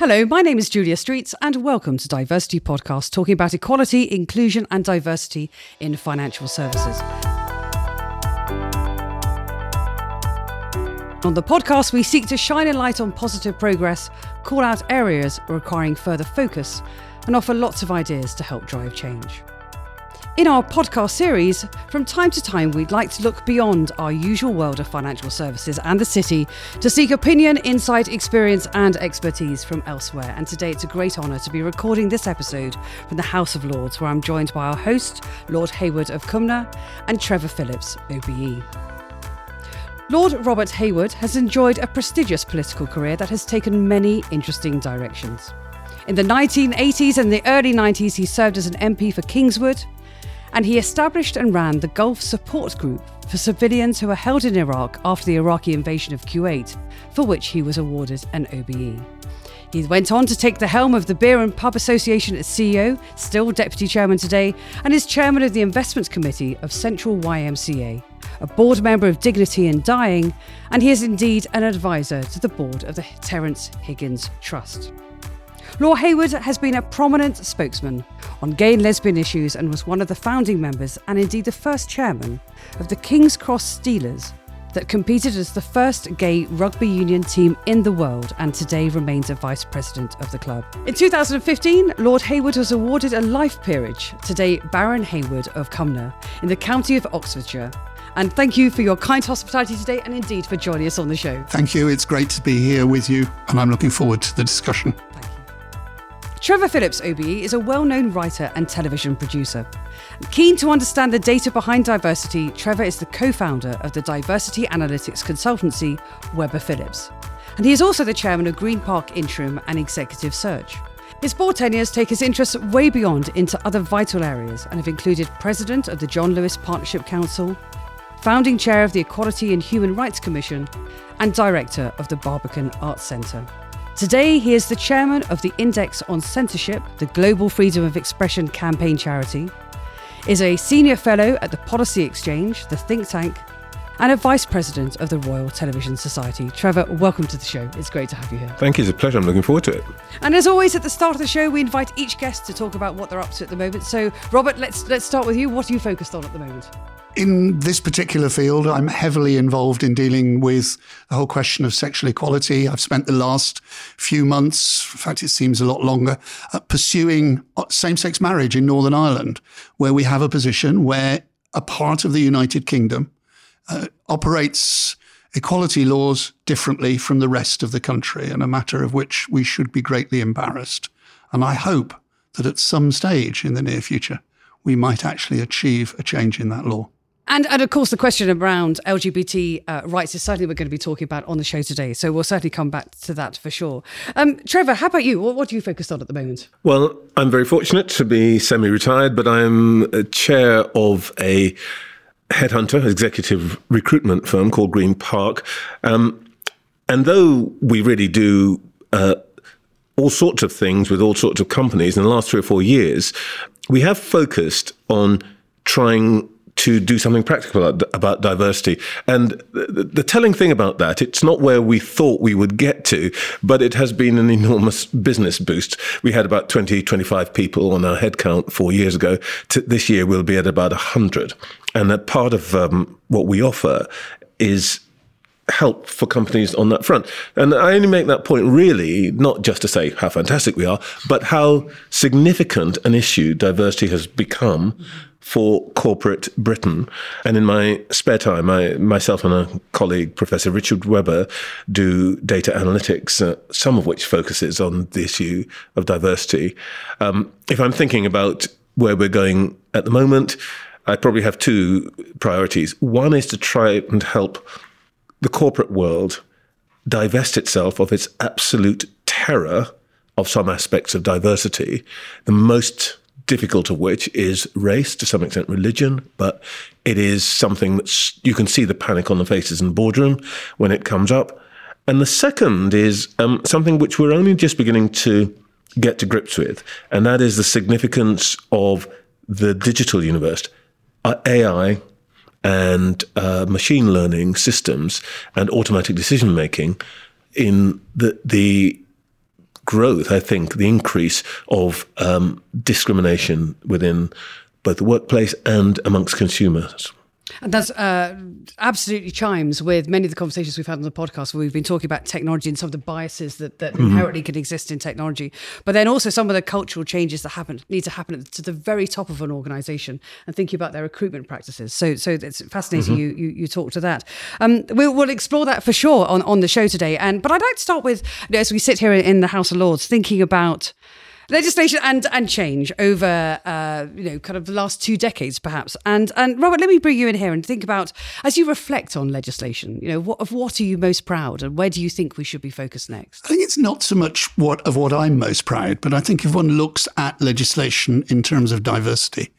Hello, my name is Julia Streets, and welcome to Diversity Podcast, talking about equality, inclusion, and diversity in financial services. On the podcast, we seek to shine a light on positive progress, call out areas requiring further focus, and offer lots of ideas to help drive change. In our podcast series, from time to time, we'd like to look beyond our usual world of financial services and the city to seek opinion, insight, experience, and expertise from elsewhere. And today, it's a great honour to be recording this episode from the House of Lords, where I'm joined by our host, Lord Hayward of Cumnor, and Trevor Phillips, OBE. Lord Robert Hayward has enjoyed a prestigious political career that has taken many interesting directions. In the 1980s and the early 90s, he served as an MP for Kingswood, and he established and ran the Gulf Support Group for civilians who were held in Iraq after the Iraqi invasion of Kuwait, for which he was awarded an OBE. He went on to take the helm of the Beer and Pub Association as CEO, still deputy chairman today, and is chairman of the Investments Committee of Central YMCA, a board member of Dignity in Dying, and he is indeed an advisor to the board of the Terence Higgins Trust. Lord Hayward has been a prominent spokesman on gay and lesbian issues and was one of the founding members and indeed the first chairman of the King's Cross Steelers that competed as the first gay rugby union team in the world and today remains a vice president of the club. In 2015, Lord Hayward was awarded a life peerage, today Baron Hayward of Cumnor, in the county of Oxfordshire. And thank you for your kind hospitality today and indeed for joining us on the show. Thank you. It's great to be here with you, and I'm looking forward to the discussion. Trevor Phillips OBE is a well known writer and television producer. Keen to understand the data behind diversity, Trevor is the co founder of the diversity analytics consultancy Webber Phillips. And he is also the chairman of Green Park Interim and Executive Search. His board tenures take his interests way beyond into other vital areas and have included president of the John Lewis Partnership Council, founding chair of the Equality and Human Rights Commission, and director of the Barbican Arts Centre. Today, he is the chairman of the Index on Censorship, the Global Freedom of Expression campaign charity, is a senior fellow at the Policy Exchange, the think tank, and a vice president of the Royal Television Society. Trevor, welcome to the show. It's great to have you here. Thank you. It's a pleasure. I'm looking forward to it. And as always, at the start of the show, we invite each guest to talk about what they're up to at the moment. So, Robert, let's let's start with you. What are you focused on at the moment? In this particular field, I'm heavily involved in dealing with the whole question of sexual equality. I've spent the last few months, in fact, it seems a lot longer, uh, pursuing uh, same sex marriage in Northern Ireland, where we have a position where a part of the United Kingdom uh, operates equality laws differently from the rest of the country, and a matter of which we should be greatly embarrassed. And I hope that at some stage in the near future, we might actually achieve a change in that law. And, and of course, the question around LGBT uh, rights is certainly we're going to be talking about on the show today. So we'll certainly come back to that for sure. Um, Trevor, how about you? What, what are you focused on at the moment? Well, I'm very fortunate to be semi retired, but I'm chair of a headhunter, executive recruitment firm called Green Park. Um, and though we really do uh, all sorts of things with all sorts of companies in the last three or four years, we have focused on trying to do something practical about diversity. And the, the, telling thing about that, it's not where we thought we would get to, but it has been an enormous business boost. We had about 20, 25 people on our headcount four years ago. This year, we'll be at about 100. And that part of um, what we offer is help for companies on that front. And I only make that point really not just to say how fantastic we are, but how significant an issue diversity has become for corporate Britain. And in my spare time, I, myself and a colleague, Professor Richard Webber, do data analytics, uh, some of which focuses on the issue of diversity. Um, if I'm thinking about where we're going at the moment, I probably have two priorities. One is to try and help the corporate world divest itself of its absolute terror of some aspects of diversity. The most difficult of which is race, to some extent religion, but it is something that you can see the panic on the faces in the boardroom when it comes up. And the second is um, something which we're only just beginning to get to grips with, and that is the significance of the digital universe, uh, AI and uh, machine learning systems and automatic decision making in the, the growth, I think, the increase of um, discrimination within both the workplace and amongst consumers. And that's uh, absolutely chimes with many of the conversations we've had on the podcast where we've been talking about technology and some of the biases that, that mm-hmm. inherently can exist in technology. But then also some of the cultural changes that happen need to happen to the very top of an organization and thinking about their recruitment practices. So so it's fascinating mm-hmm. you, you, you talk to that. Um, we'll, we'll explore that for sure on, on the show today. And But I'd like to start with, you know, as we sit here in the House of Lords, thinking about legislation and and change over uh, you know kind of the last two decades perhaps. And and Robert let me bring you in here and think about as you reflect on legislation you know what of what are you most proud and where do you think we should be focused next? I think it's not so much what of what I'm most proud but I think if one looks at legislation in terms of diversity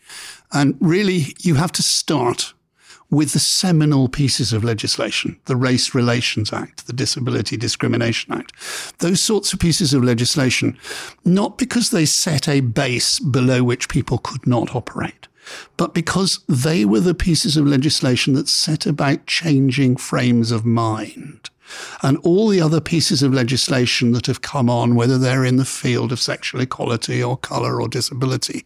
and really you have to start with the seminal pieces of legislation, the Race Relations Act, the Disability Discrimination Act, those sorts of pieces of legislation, not because they set a base below which people could not operate, but because they were the pieces of legislation that set about changing frames of mind and all the other pieces of legislation that have come on, whether they're in the field of sexual equality or colour or disability,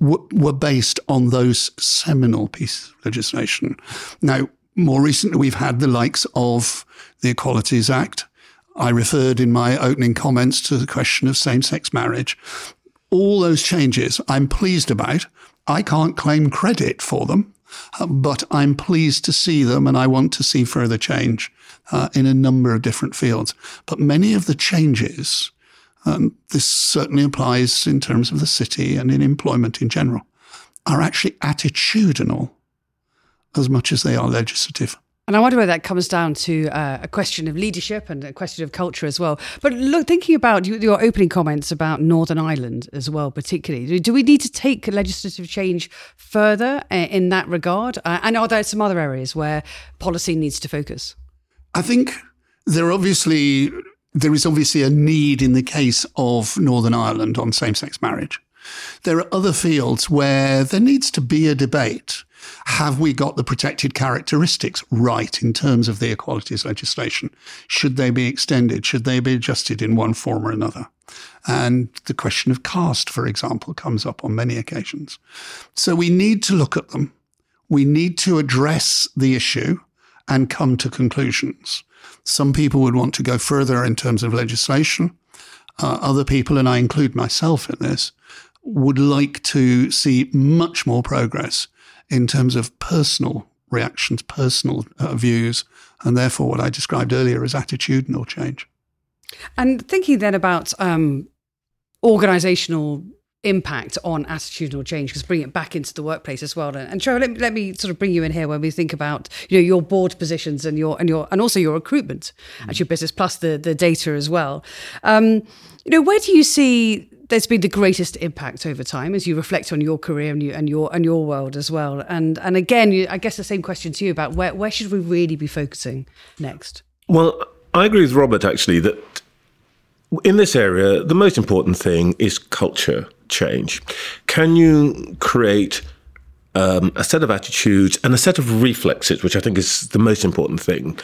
w- were based on those seminal pieces of legislation. Now, more recently, we've had the likes of the Equalities Act. I referred in my opening comments to the question of same sex marriage. All those changes I'm pleased about. I can't claim credit for them, but I'm pleased to see them and I want to see further change uh, in a number of different fields. But many of the changes, um, this certainly applies in terms of the city and in employment in general, are actually attitudinal as much as they are legislative. And I wonder whether that comes down to uh, a question of leadership and a question of culture as well. But look, thinking about your opening comments about Northern Ireland as well, particularly, do we need to take legislative change further uh, in that regard? Uh, and are there some other areas where policy needs to focus? I think there obviously there is obviously a need in the case of Northern Ireland on same-sex marriage. There are other fields where there needs to be a debate. Have we got the protected characteristics right in terms of the equalities legislation? Should they be extended? Should they be adjusted in one form or another? And the question of caste, for example, comes up on many occasions. So we need to look at them. We need to address the issue and come to conclusions. Some people would want to go further in terms of legislation. Uh, other people, and I include myself in this, would like to see much more progress in terms of personal reactions, personal uh, views, and therefore what I described earlier as attitudinal change. And thinking then about um, organizational impact on attitudinal change because bring it back into the workplace as well and Cheryl let, let me sort of bring you in here when we think about you know your board positions and your and your and also your recruitment mm. at your business plus the the data as well. Um, you know where do you see there's been the greatest impact over time as you reflect on your career and, you, and your and your world as well? And and again you, I guess the same question to you about where where should we really be focusing next? Well I agree with Robert actually that in this area, the most important thing is culture change? Can you create um, a set of attitudes and a set of reflexes, which I think is the most important thing,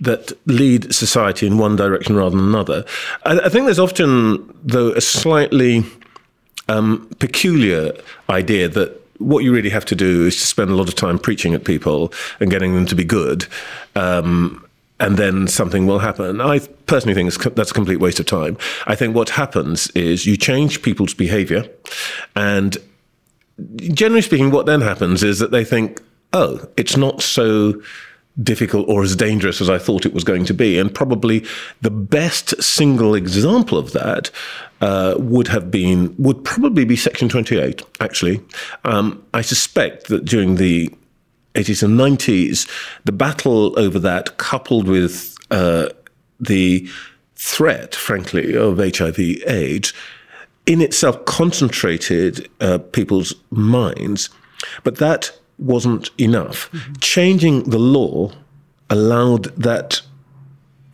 that lead society in one direction rather than another? I, I think there's often, though, a slightly um, peculiar idea that what you really have to do is to spend a lot of time preaching at people and getting them to be good. Um, and then something will happen. I personally think that's a complete waste of time. I think what happens is you change people's behavior, and generally speaking, what then happens is that they think, oh, it's not so difficult or as dangerous as I thought it was going to be. And probably the best single example of that uh, would have been, would probably be Section 28, actually. Um, I suspect that during the 80s and 90s, the battle over that, coupled with uh, the threat, frankly, of HIV/AIDS, in itself concentrated uh, people's minds. But that wasn't enough. Mm-hmm. Changing the law allowed that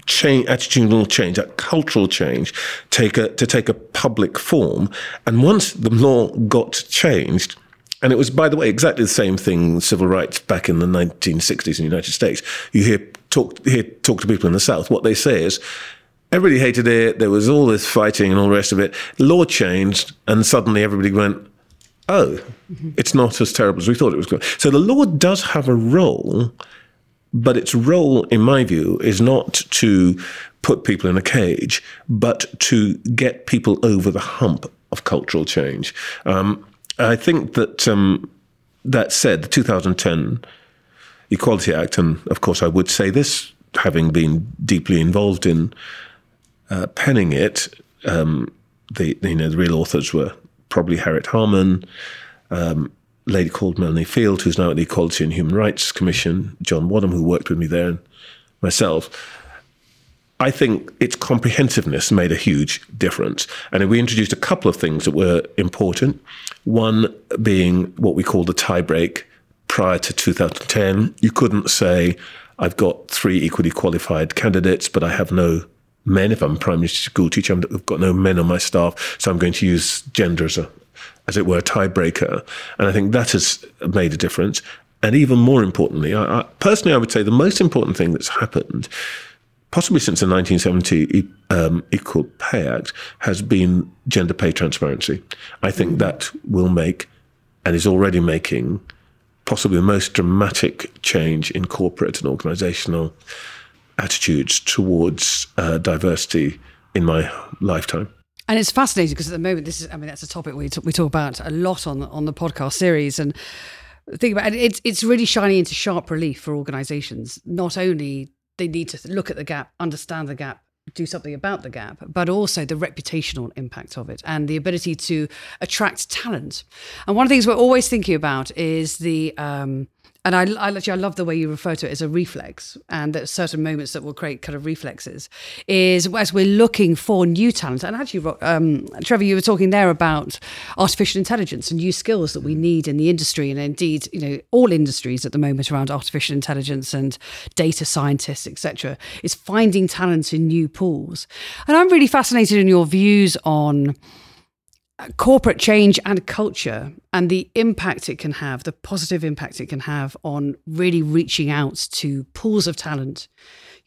change, attitudinal change, that cultural change, take a, to take a public form. And once the law got changed, and it was, by the way, exactly the same thing, civil rights back in the 1960s in the United States. You hear talk, hear talk to people in the South. What they say is, everybody hated it. There was all this fighting and all the rest of it. Law changed, and suddenly everybody went, "Oh, it's not as terrible as we thought it was going." So the law does have a role, but its role, in my view, is not to put people in a cage, but to get people over the hump of cultural change. Um, I think that um, that said, the 2010 Equality Act, and of course, I would say this, having been deeply involved in uh, penning it, um, the you know the real authors were probably Harriet Harman, um, a lady called Melanie Field, who's now at the Equality and Human Rights Commission, John Wadham, who worked with me there, and myself. I think its comprehensiveness made a huge difference. And we introduced a couple of things that were important. One being what we call the tiebreak. Prior to 2010, you couldn't say, I've got three equally qualified candidates, but I have no men. If I'm a primary school teacher, I've got no men on my staff, so I'm going to use gender as a, as it were, a tiebreaker. And I think that has made a difference. And even more importantly, I, I, personally, I would say the most important thing that's happened, possibly since the 1970 um, Equal Pay Act, has been gender pay transparency. I think that will make, and is already making, possibly the most dramatic change in corporate and organizational attitudes towards uh, diversity in my lifetime. And it's fascinating because at the moment, this is, I mean, that's a topic we talk, we talk about a lot on, on the podcast series. And think about it, it's, it's really shining into sharp relief for organizations. Not only they need to look at the gap, understand the gap, do something about the gap, but also the reputational impact of it and the ability to attract talent. And one of the things we're always thinking about is the, um, and I, I actually I love the way you refer to it as a reflex, and at certain moments that will create kind of reflexes. Is as we're looking for new talent, and actually, um, Trevor, you were talking there about artificial intelligence and new skills that we need in the industry, and indeed, you know, all industries at the moment around artificial intelligence and data scientists, etc. Is finding talent in new pools, and I'm really fascinated in your views on corporate change and culture and the impact it can have, the positive impact it can have on really reaching out to pools of talent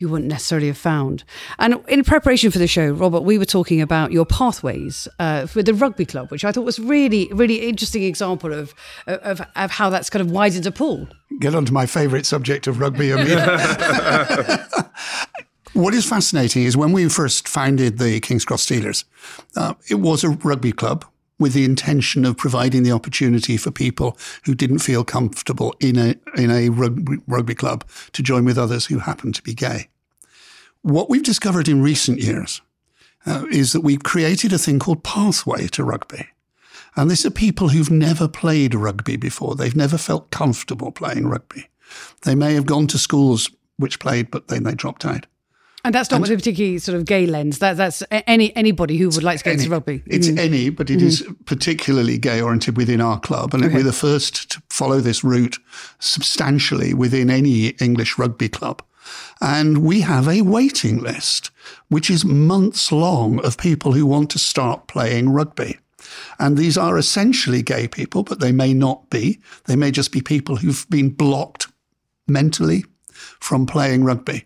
you wouldn't necessarily have found. And in preparation for the show, Robert, we were talking about your pathways uh, for the rugby club, which I thought was really, really interesting example of, of, of how that's kind of widened a pool. Get on to my favourite subject of rugby. What is fascinating is when we first founded the King's Cross Steelers, uh, it was a rugby club with the intention of providing the opportunity for people who didn't feel comfortable in a in a rugby, rugby club to join with others who happened to be gay. What we've discovered in recent years uh, is that we've created a thing called Pathway to Rugby. And these are people who've never played rugby before. They've never felt comfortable playing rugby. They may have gone to schools which played, but then they dropped out. And that's not and, with a particularly sort of gay lens. That, that's any anybody who would like to get any, into rugby. It's mm. any, but it mm. is particularly gay oriented within our club. And okay. we're the first to follow this route substantially within any English rugby club. And we have a waiting list, which is months long of people who want to start playing rugby. And these are essentially gay people, but they may not be. They may just be people who've been blocked mentally from playing rugby.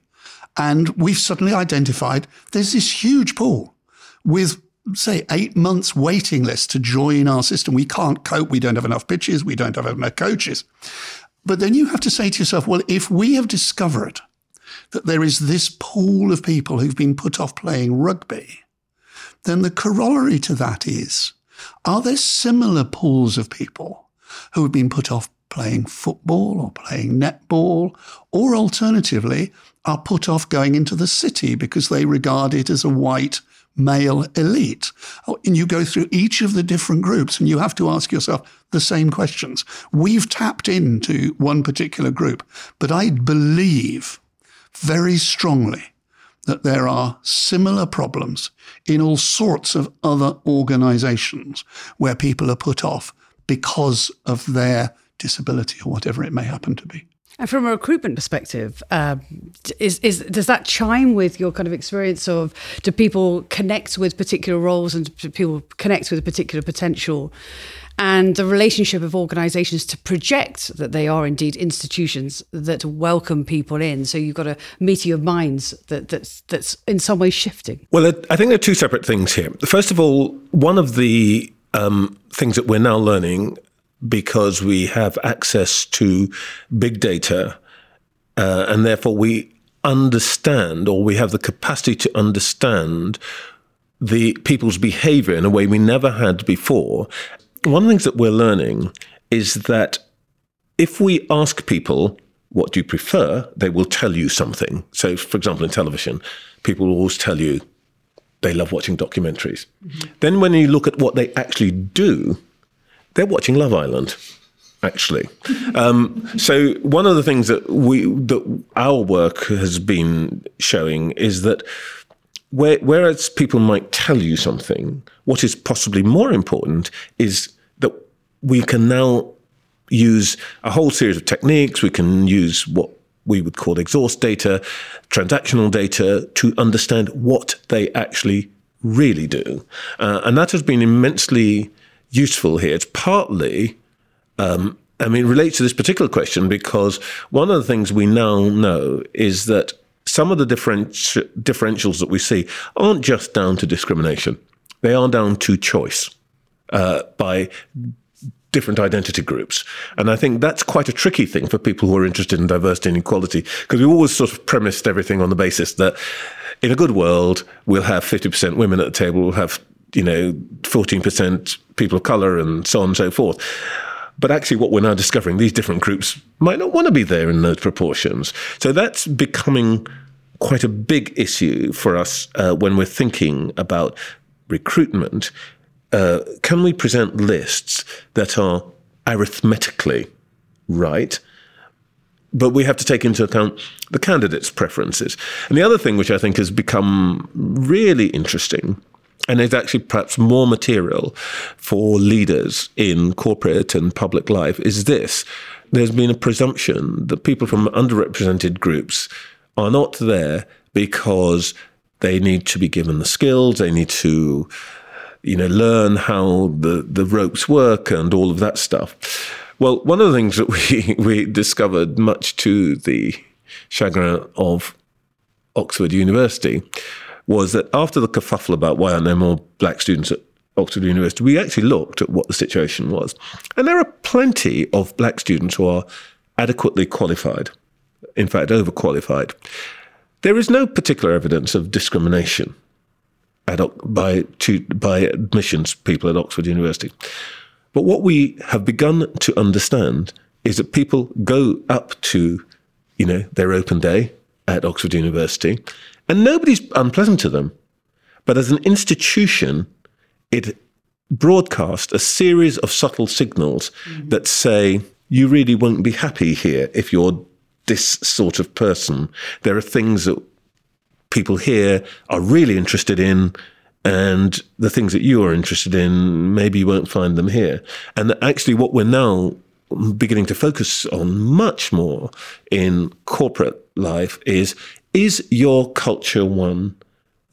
And we've suddenly identified there's this huge pool with, say, eight months waiting list to join our system. We can't cope. We don't have enough pitches. We don't have enough coaches. But then you have to say to yourself, well, if we have discovered that there is this pool of people who've been put off playing rugby, then the corollary to that is, are there similar pools of people who have been put off playing football or playing netball, or alternatively, are put off going into the city because they regard it as a white male elite. Oh, and you go through each of the different groups and you have to ask yourself the same questions. We've tapped into one particular group, but I believe very strongly that there are similar problems in all sorts of other organizations where people are put off because of their disability or whatever it may happen to be. And from a recruitment perspective, uh, is, is does that chime with your kind of experience of do people connect with particular roles and do people connect with a particular potential? And the relationship of organisations to project that they are indeed institutions that welcome people in. So you've got a meeting of minds that, that's that's in some way shifting. Well, I think there are two separate things here. First of all, one of the um, things that we're now learning because we have access to big data, uh, and therefore we understand or we have the capacity to understand the people's behavior in a way we never had before. One of the things that we're learning is that if we ask people, what do you prefer? They will tell you something. So, for example, in television, people will always tell you they love watching documentaries. Mm-hmm. Then, when you look at what they actually do, they're watching Love Island. Actually, um, so one of the things that we that our work has been showing is that where, whereas people might tell you something, what is possibly more important is that we can now use a whole series of techniques. We can use what we would call exhaust data, transactional data, to understand what they actually really do. Uh, and that has been immensely useful here. It's partly, um, I mean, relates to this particular question because one of the things we now know is that some of the differenti- differentials that we see aren't just down to discrimination, they are down to choice uh, by different identity groups. And I think that's quite a tricky thing for people who are interested in diversity and equality, because we've always sort of premised everything on the basis that in a good world, we'll have 50% women at the table, we'll have you know, 14% people of color and so on and so forth. But actually, what we're now discovering, these different groups might not want to be there in those proportions. So that's becoming quite a big issue for us uh, when we're thinking about recruitment. Uh, can we present lists that are arithmetically right? But we have to take into account the candidates' preferences. And the other thing which I think has become really interesting and there's actually perhaps more material for leaders in corporate and public life is this. There's been a presumption that people from underrepresented groups are not there because they need to be given the skills, they need to, you know, learn how the, the ropes work and all of that stuff. Well, one of the things that we, we discovered, much to the chagrin of Oxford University, was that after the kerfuffle about why aren't there more black students at Oxford University, we actually looked at what the situation was. And there are plenty of black students who are adequately qualified, in fact, overqualified. There is no particular evidence of discrimination at, by, to, by admissions people at Oxford University. But what we have begun to understand is that people go up to, you know, their open day at Oxford University and nobody's unpleasant to them. But as an institution, it broadcasts a series of subtle signals mm-hmm. that say, you really won't be happy here if you're this sort of person. There are things that people here are really interested in, and the things that you are interested in, maybe you won't find them here. And actually, what we're now beginning to focus on much more in corporate life is is your culture one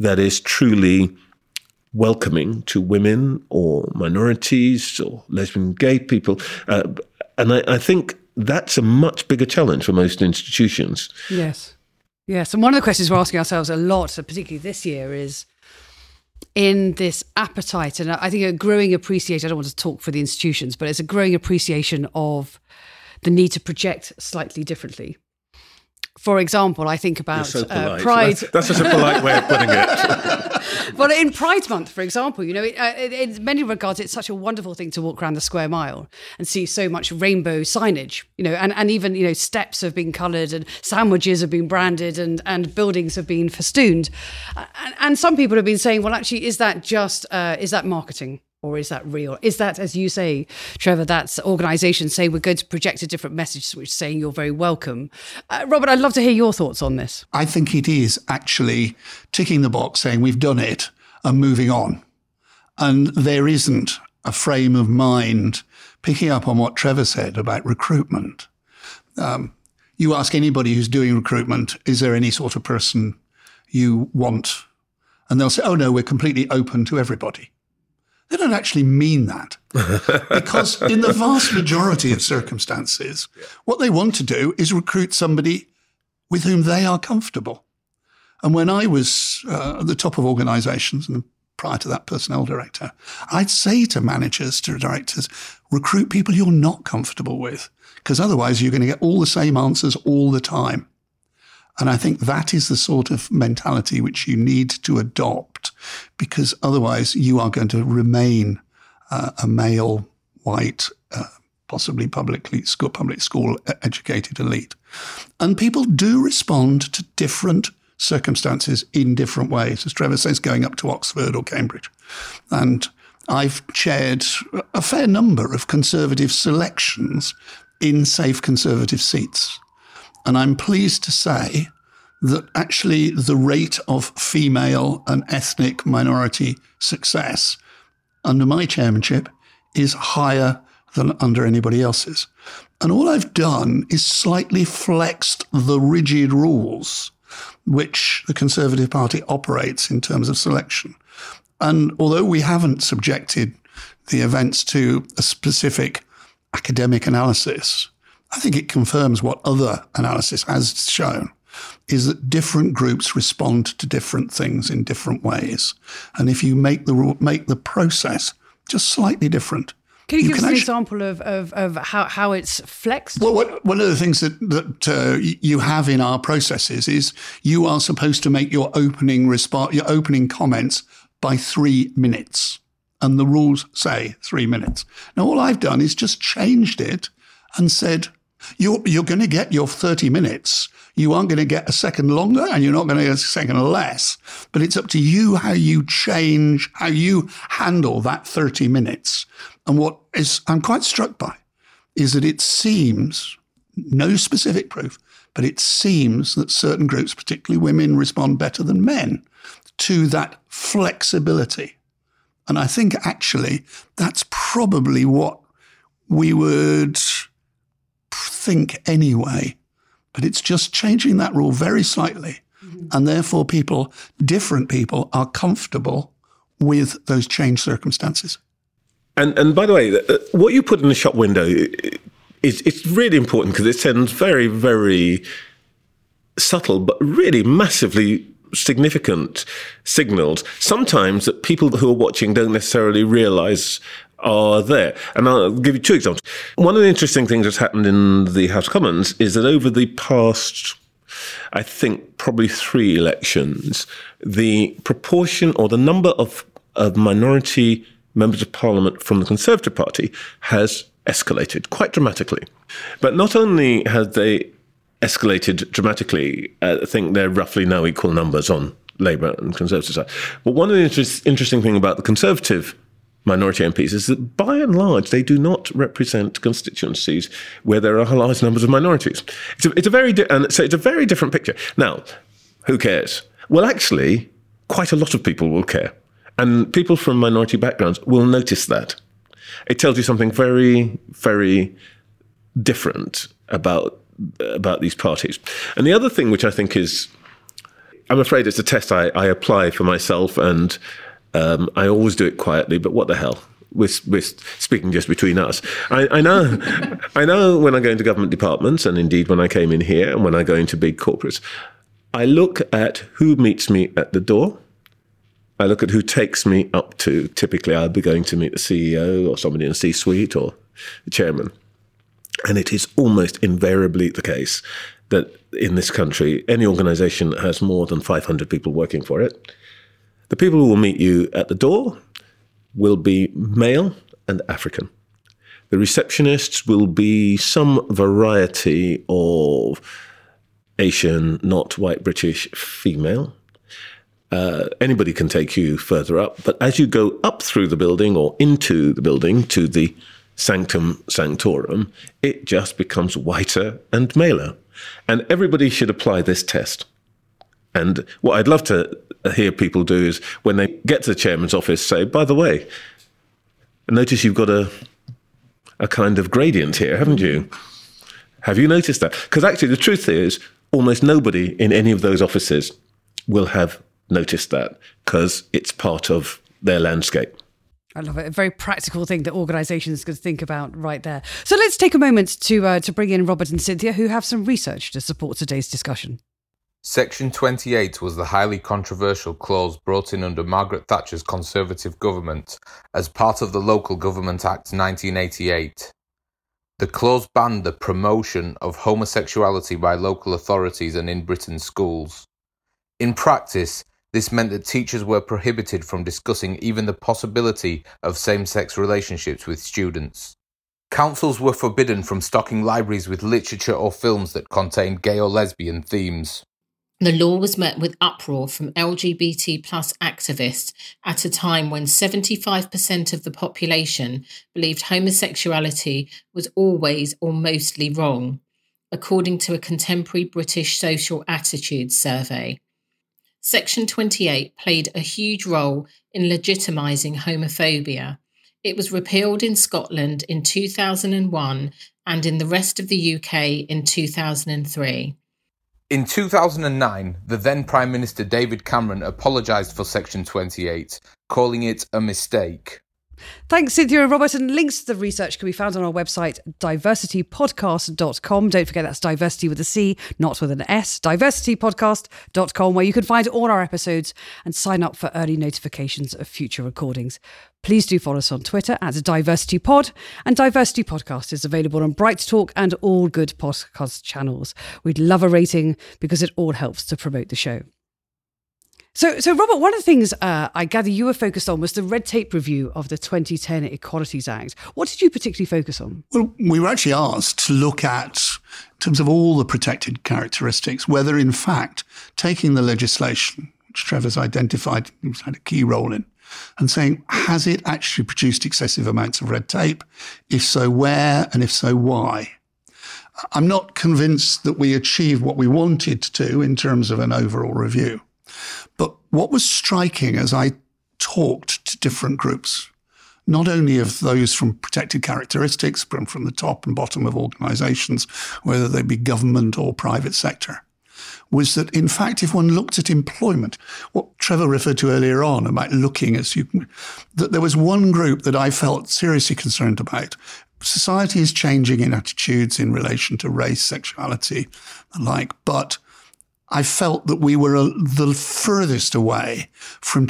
that is truly welcoming to women or minorities or lesbian gay people? Uh, and I, I think that's a much bigger challenge for most institutions. Yes. Yes. And one of the questions we're asking ourselves a lot, particularly this year, is in this appetite, and I think a growing appreciation, I don't want to talk for the institutions, but it's a growing appreciation of the need to project slightly differently for example, I think about so uh, Pride. That's, that's, just a polite way of putting it. well, in Pride Month, for example, you know, it, uh, in many regards, it's such a wonderful thing to walk around the square mile and see so much rainbow signage, you know, and, and even, you know, steps have been coloured and sandwiches have been branded and, and buildings have been festooned. And, and some people have been saying, well, actually, is that just, uh, is that marketing? Or is that real? Is that, as you say, Trevor, that's organisations saying we're going to project a different message, which is saying you're very welcome. Uh, Robert, I'd love to hear your thoughts on this. I think it is actually ticking the box, saying we've done it and moving on. And there isn't a frame of mind picking up on what Trevor said about recruitment. Um, you ask anybody who's doing recruitment, is there any sort of person you want? And they'll say, oh no, we're completely open to everybody. They don't actually mean that. because in the vast majority of circumstances, what they want to do is recruit somebody with whom they are comfortable. And when I was uh, at the top of organizations and prior to that personnel director, I'd say to managers, to directors, recruit people you're not comfortable with, because otherwise you're going to get all the same answers all the time. And I think that is the sort of mentality which you need to adopt, because otherwise you are going to remain uh, a male, white, uh, possibly publicly school, public school educated elite. And people do respond to different circumstances in different ways, as Trevor says, going up to Oxford or Cambridge. And I've chaired a fair number of conservative selections in safe conservative seats. And I'm pleased to say that actually the rate of female and ethnic minority success under my chairmanship is higher than under anybody else's. And all I've done is slightly flexed the rigid rules which the Conservative Party operates in terms of selection. And although we haven't subjected the events to a specific academic analysis, I think it confirms what other analysis has shown is that different groups respond to different things in different ways. And if you make the make the process just slightly different, can you, you give us an example of, of, of how, how it's flexed? Well, what, one of the things that, that uh, you have in our processes is you are supposed to make your opening response, your opening comments by three minutes. And the rules say three minutes. Now, all I've done is just changed it and said, you're, you're going to get your 30 minutes. You aren't going to get a second longer and you're not going to get a second less. But it's up to you how you change, how you handle that 30 minutes. And what is I'm quite struck by is that it seems, no specific proof, but it seems that certain groups, particularly women, respond better than men to that flexibility. And I think actually that's probably what we would think anyway. But it's just changing that rule very slightly. Mm-hmm. And therefore, people, different people, are comfortable with those changed circumstances. And and by the way, uh, what you put in the shop window is it's really important because it sends very very subtle but really massively significant signals. Sometimes that people who are watching don't necessarily realize are there. And I'll give you two examples. One of the interesting things that's happened in the House of Commons is that over the past I think probably three elections, the proportion or the number of, of minority members of parliament from the Conservative Party has escalated quite dramatically. But not only have they escalated dramatically, uh, I think they're roughly now equal numbers on Labour and Conservative side. But one of the inter- interesting thing about the Conservative minority MPs is that by and large they do not represent constituencies where there are large numbers of minorities. It's a, it's a very di- and so it's a very different picture. Now, who cares? Well, actually, quite a lot of people will care. And people from minority backgrounds will notice that. It tells you something very, very different about about these parties. And the other thing, which I think is, I'm afraid it's a test I, I apply for myself, and um, I always do it quietly. But what the hell? We're, we're speaking just between us. I, I know, I know when I go into government departments, and indeed when I came in here, and when I go into big corporates, I look at who meets me at the door I look at who takes me up to. Typically, I'll be going to meet the CEO or somebody in the C suite or the chairman. And it is almost invariably the case that in this country, any organization that has more than 500 people working for it, the people who will meet you at the door will be male and African. The receptionists will be some variety of Asian, not white British female. Uh, anybody can take you further up. But as you go up through the building or into the building to the sanctum sanctorum, it just becomes whiter and maler. And everybody should apply this test. And what I'd love to hear people do is when they get to the chairman's office, say, by the way, notice you've got a, a kind of gradient here, haven't you? Have you noticed that? Because actually, the truth is, almost nobody in any of those offices will have noticed that because it's part of their landscape. I love it. A very practical thing that organisations could think about right there. So let's take a moment to uh, to bring in Robert and Cynthia, who have some research to support today's discussion. Section 28 was the highly controversial clause brought in under Margaret Thatcher's Conservative government as part of the Local Government Act 1988. The clause banned the promotion of homosexuality by local authorities and in Britain's schools. In practice, this meant that teachers were prohibited from discussing even the possibility of same sex relationships with students. Councils were forbidden from stocking libraries with literature or films that contained gay or lesbian themes. The law was met with uproar from LGBT plus activists at a time when 75% of the population believed homosexuality was always or mostly wrong, according to a contemporary British social attitudes survey. Section 28 played a huge role in legitimising homophobia. It was repealed in Scotland in 2001 and in the rest of the UK in 2003. In 2009, the then Prime Minister David Cameron apologised for Section 28, calling it a mistake. Thanks, Cynthia and Robert. And links to the research can be found on our website, diversitypodcast.com. Don't forget that's diversity with a C, not with an S. Diversitypodcast.com, where you can find all our episodes and sign up for early notifications of future recordings. Please do follow us on Twitter at DiversityPod. And Diversity Podcast is available on Bright Talk and all good podcast channels. We'd love a rating because it all helps to promote the show. So, so Robert, one of the things uh, I gather you were focused on was the red tape review of the 2010 Equalities Act. What did you particularly focus on? Well, we were actually asked to look at, in terms of all the protected characteristics, whether in fact taking the legislation, which Trevor's identified, he's had a key role in, and saying, has it actually produced excessive amounts of red tape? If so, where? And if so, why? I'm not convinced that we achieved what we wanted to in terms of an overall review. But what was striking as I talked to different groups, not only of those from protected characteristics, but from the top and bottom of organizations, whether they be government or private sector, was that in fact, if one looked at employment, what Trevor referred to earlier on about looking as you, that there was one group that I felt seriously concerned about. Society is changing in attitudes in relation to race, sexuality, and like, but I felt that we were the furthest away from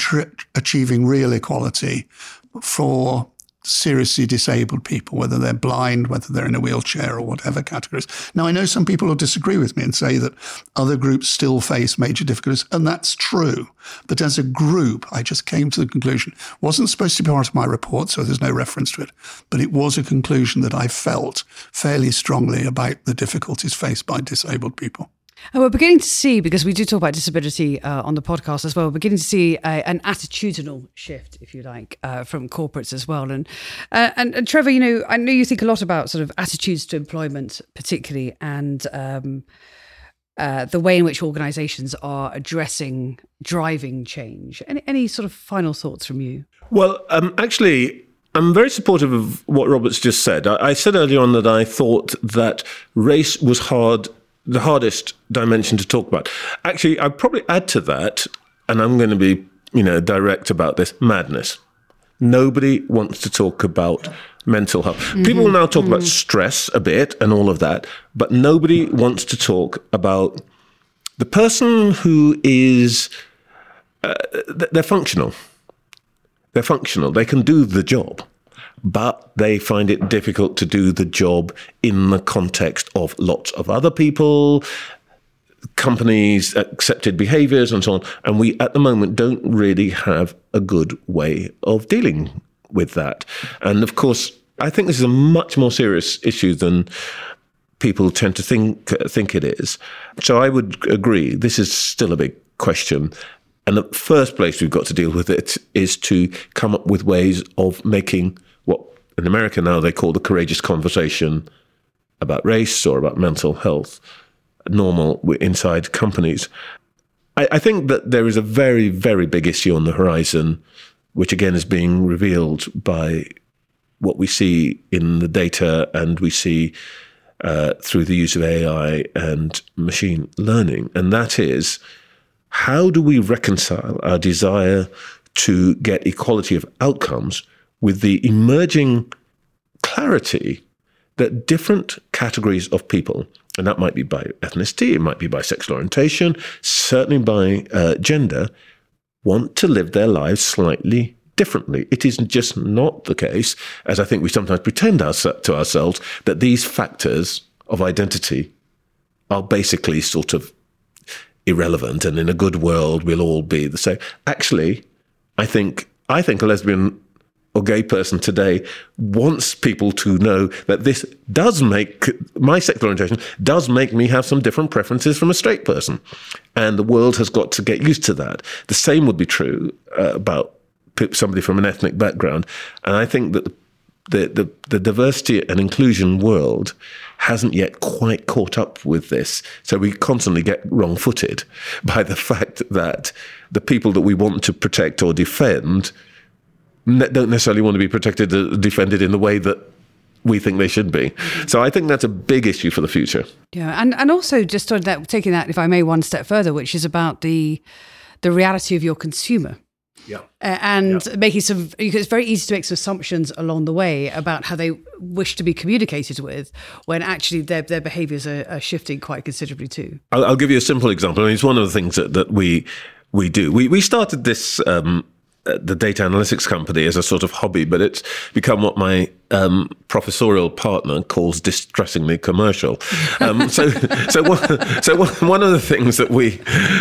achieving real equality for seriously disabled people, whether they're blind, whether they're in a wheelchair or whatever categories. Now, I know some people will disagree with me and say that other groups still face major difficulties, and that's true. But as a group, I just came to the conclusion, wasn't supposed to be part of my report, so there's no reference to it, but it was a conclusion that I felt fairly strongly about the difficulties faced by disabled people. And we're beginning to see, because we do talk about disability uh, on the podcast as well, we're beginning to see a, an attitudinal shift, if you like, uh, from corporates as well. And, uh, and, and Trevor, you know, I know you think a lot about sort of attitudes to employment, particularly, and um, uh, the way in which organisations are addressing driving change. Any, any sort of final thoughts from you? Well, um, actually, I'm very supportive of what Robert's just said. I, I said earlier on that I thought that race was hard the hardest dimension to talk about. Actually, I'd probably add to that, and I'm going to be, you know, direct about this madness. Nobody wants to talk about mental health. Mm-hmm. People now talk mm-hmm. about stress a bit and all of that, but nobody wants to talk about the person who is, uh, they're functional. They're functional. They can do the job but they find it difficult to do the job in the context of lots of other people, companies, accepted behaviors, and so on. And we, at the moment, don't really have a good way of dealing with that. And of course, I think this is a much more serious issue than people tend to think think it is. So I would agree. This is still a big question. And the first place we've got to deal with it is to come up with ways of making in America now they call the courageous conversation about race or about mental health normal inside companies. I, I think that there is a very, very big issue on the horizon, which again is being revealed by what we see in the data and we see uh, through the use of AI and machine learning, and that is how do we reconcile our desire to get equality of outcomes with the emerging clarity that different categories of people, and that might be by ethnicity, it might be by sexual orientation, certainly by uh, gender, want to live their lives slightly differently. It is just not the case, as I think we sometimes pretend to ourselves, that these factors of identity are basically sort of irrelevant and in a good world we'll all be the same. Actually, I think I think a lesbian or gay person today wants people to know that this does make my sexual orientation does make me have some different preferences from a straight person, and the world has got to get used to that. The same would be true uh, about somebody from an ethnic background, and I think that the, the the diversity and inclusion world hasn't yet quite caught up with this. So we constantly get wrong footed by the fact that the people that we want to protect or defend don't necessarily want to be protected or defended in the way that we think they should be. So I think that's a big issue for the future. Yeah, and and also just on that, taking that, if I may, one step further, which is about the the reality of your consumer. Yeah. Uh, and yeah. making some, because it's very easy to make some assumptions along the way about how they wish to be communicated with when actually their, their behaviors are, are shifting quite considerably too. I'll, I'll, give you a simple example. I mean, it's one of the things that, that we, we do. We, we started this um, the data analytics company as a sort of hobby, but it's become what my um, professorial partner calls distressingly commercial. Um, so, so, one, so one of the things that we,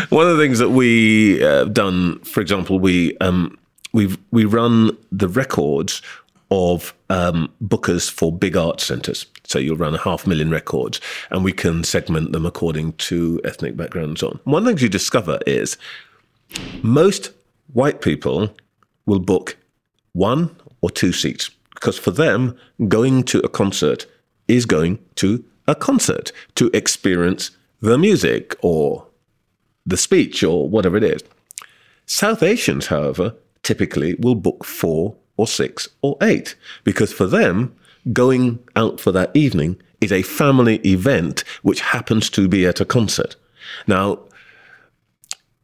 one of the things that we have uh, done, for example, we um, we we run the records of um, bookers for big art centres. So you'll run a half million records, and we can segment them according to ethnic background and so on. One of the things you discover is most white people will book one or two seats because for them, going to a concert is going to a concert to experience the music or the speech or whatever it is. South Asians, however, typically will book four or six or eight because for them, going out for that evening is a family event which happens to be at a concert. Now,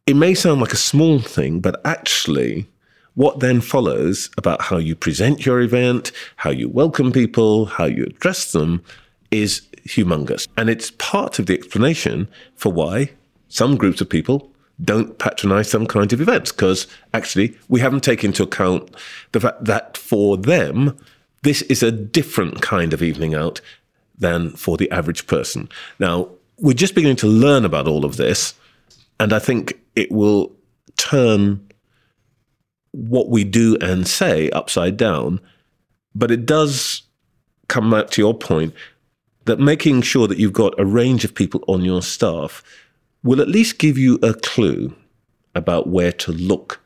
it may sound like a small thing, but actually, what then follows about how you present your event, how you welcome people, how you address them is humongous. And it's part of the explanation for why some groups of people don't patronize some kind of events, because actually we haven't taken into account the fact that for them, this is a different kind of evening out than for the average person. Now, we're just beginning to learn about all of this. And I think it will turn what we do and say upside down. But it does come back to your point that making sure that you've got a range of people on your staff will at least give you a clue about where to look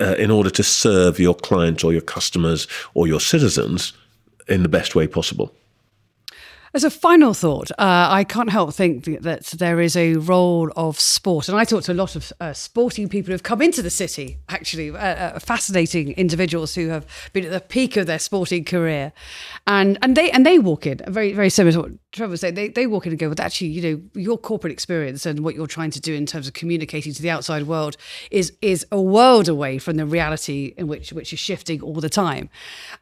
uh, in order to serve your clients or your customers or your citizens in the best way possible. As a final thought, uh, I can't help think that there is a role of sport, and I talk to a lot of uh, sporting people who've come into the city. Actually, uh, uh, fascinating individuals who have been at the peak of their sporting career, and and they and they walk in very very similar to what Trevor. They they walk in and go, "Well, actually, you know, your corporate experience and what you're trying to do in terms of communicating to the outside world is is a world away from the reality in which which is shifting all the time,"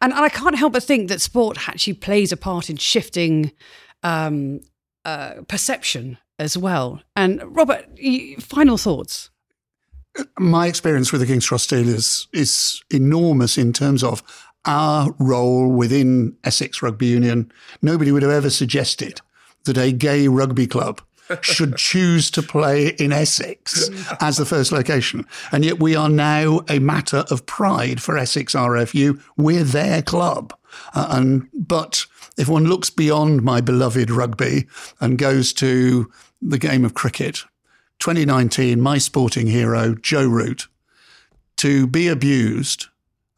and, and I can't help but think that sport actually plays a part in shifting um, uh, perception as well. And Robert, final thoughts. My experience with the King's Cross Steelers is enormous in terms of our role within Essex Rugby Union. Nobody would have ever suggested that a gay rugby club should choose to play in Essex as the first location. And yet we are now a matter of pride for Essex RFU. We're their club. Uh, and but if one looks beyond my beloved rugby and goes to the game of cricket, 2019, my sporting hero, Joe Root, to be abused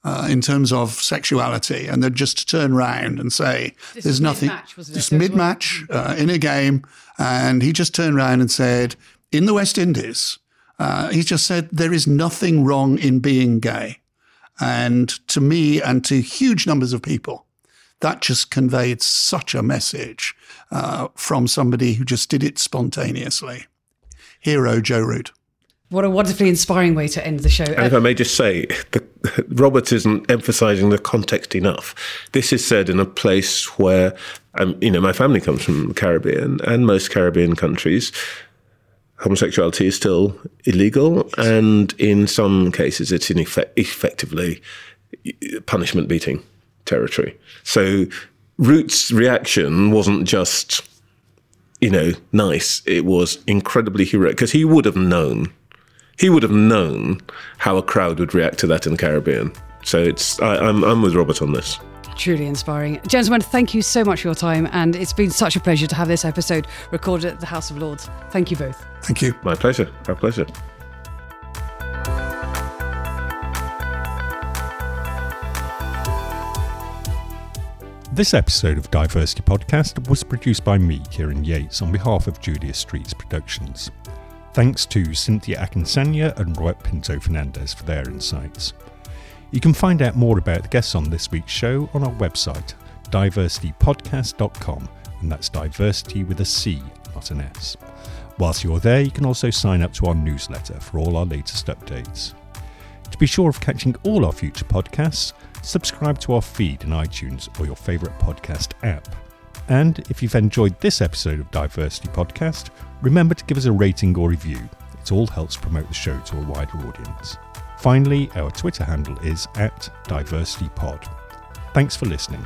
uh, in terms of sexuality, and then just to turn around and say, this "There's nothing." Just mid-match uh, in a game, and he just turned around and said, "In the West Indies, uh, he just said there is nothing wrong in being gay," and to me and to huge numbers of people, that just conveyed such a message uh, from somebody who just did it spontaneously. Hero Joe Root. What a wonderfully inspiring way to end the show. And if I may just say, the, Robert isn't emphasizing the context enough. This is said in a place where, um, you know, my family comes from the Caribbean, and most Caribbean countries, homosexuality is still illegal, and in some cases, it's in effect, effectively punishment beating territory. So Root's reaction wasn't just, you know, nice. It was incredibly heroic because he would have known, he would have known how a crowd would react to that in the Caribbean. So it's, I, I'm, I'm with Robert on this. Truly inspiring. Gentlemen, thank you so much for your time. And it's been such a pleasure to have this episode recorded at the House of Lords. Thank you both. Thank you. My pleasure. Our pleasure. This episode of Diversity Podcast was produced by me, Kieran Yates, on behalf of Julius Streets Productions. Thanks to Cynthia Akinsanya and Robert Pinto Fernandez for their insights. You can find out more about the guests on this week's show on our website, diversitypodcast.com, and that's diversity with a C, not an S. Whilst you're there, you can also sign up to our newsletter for all our latest updates. To be sure of catching all our future podcasts, subscribe to our feed in iTunes or your favourite podcast app. And if you've enjoyed this episode of Diversity Podcast, remember to give us a rating or review. It all helps promote the show to a wider audience. Finally, our Twitter handle is at DiversityPod. Thanks for listening.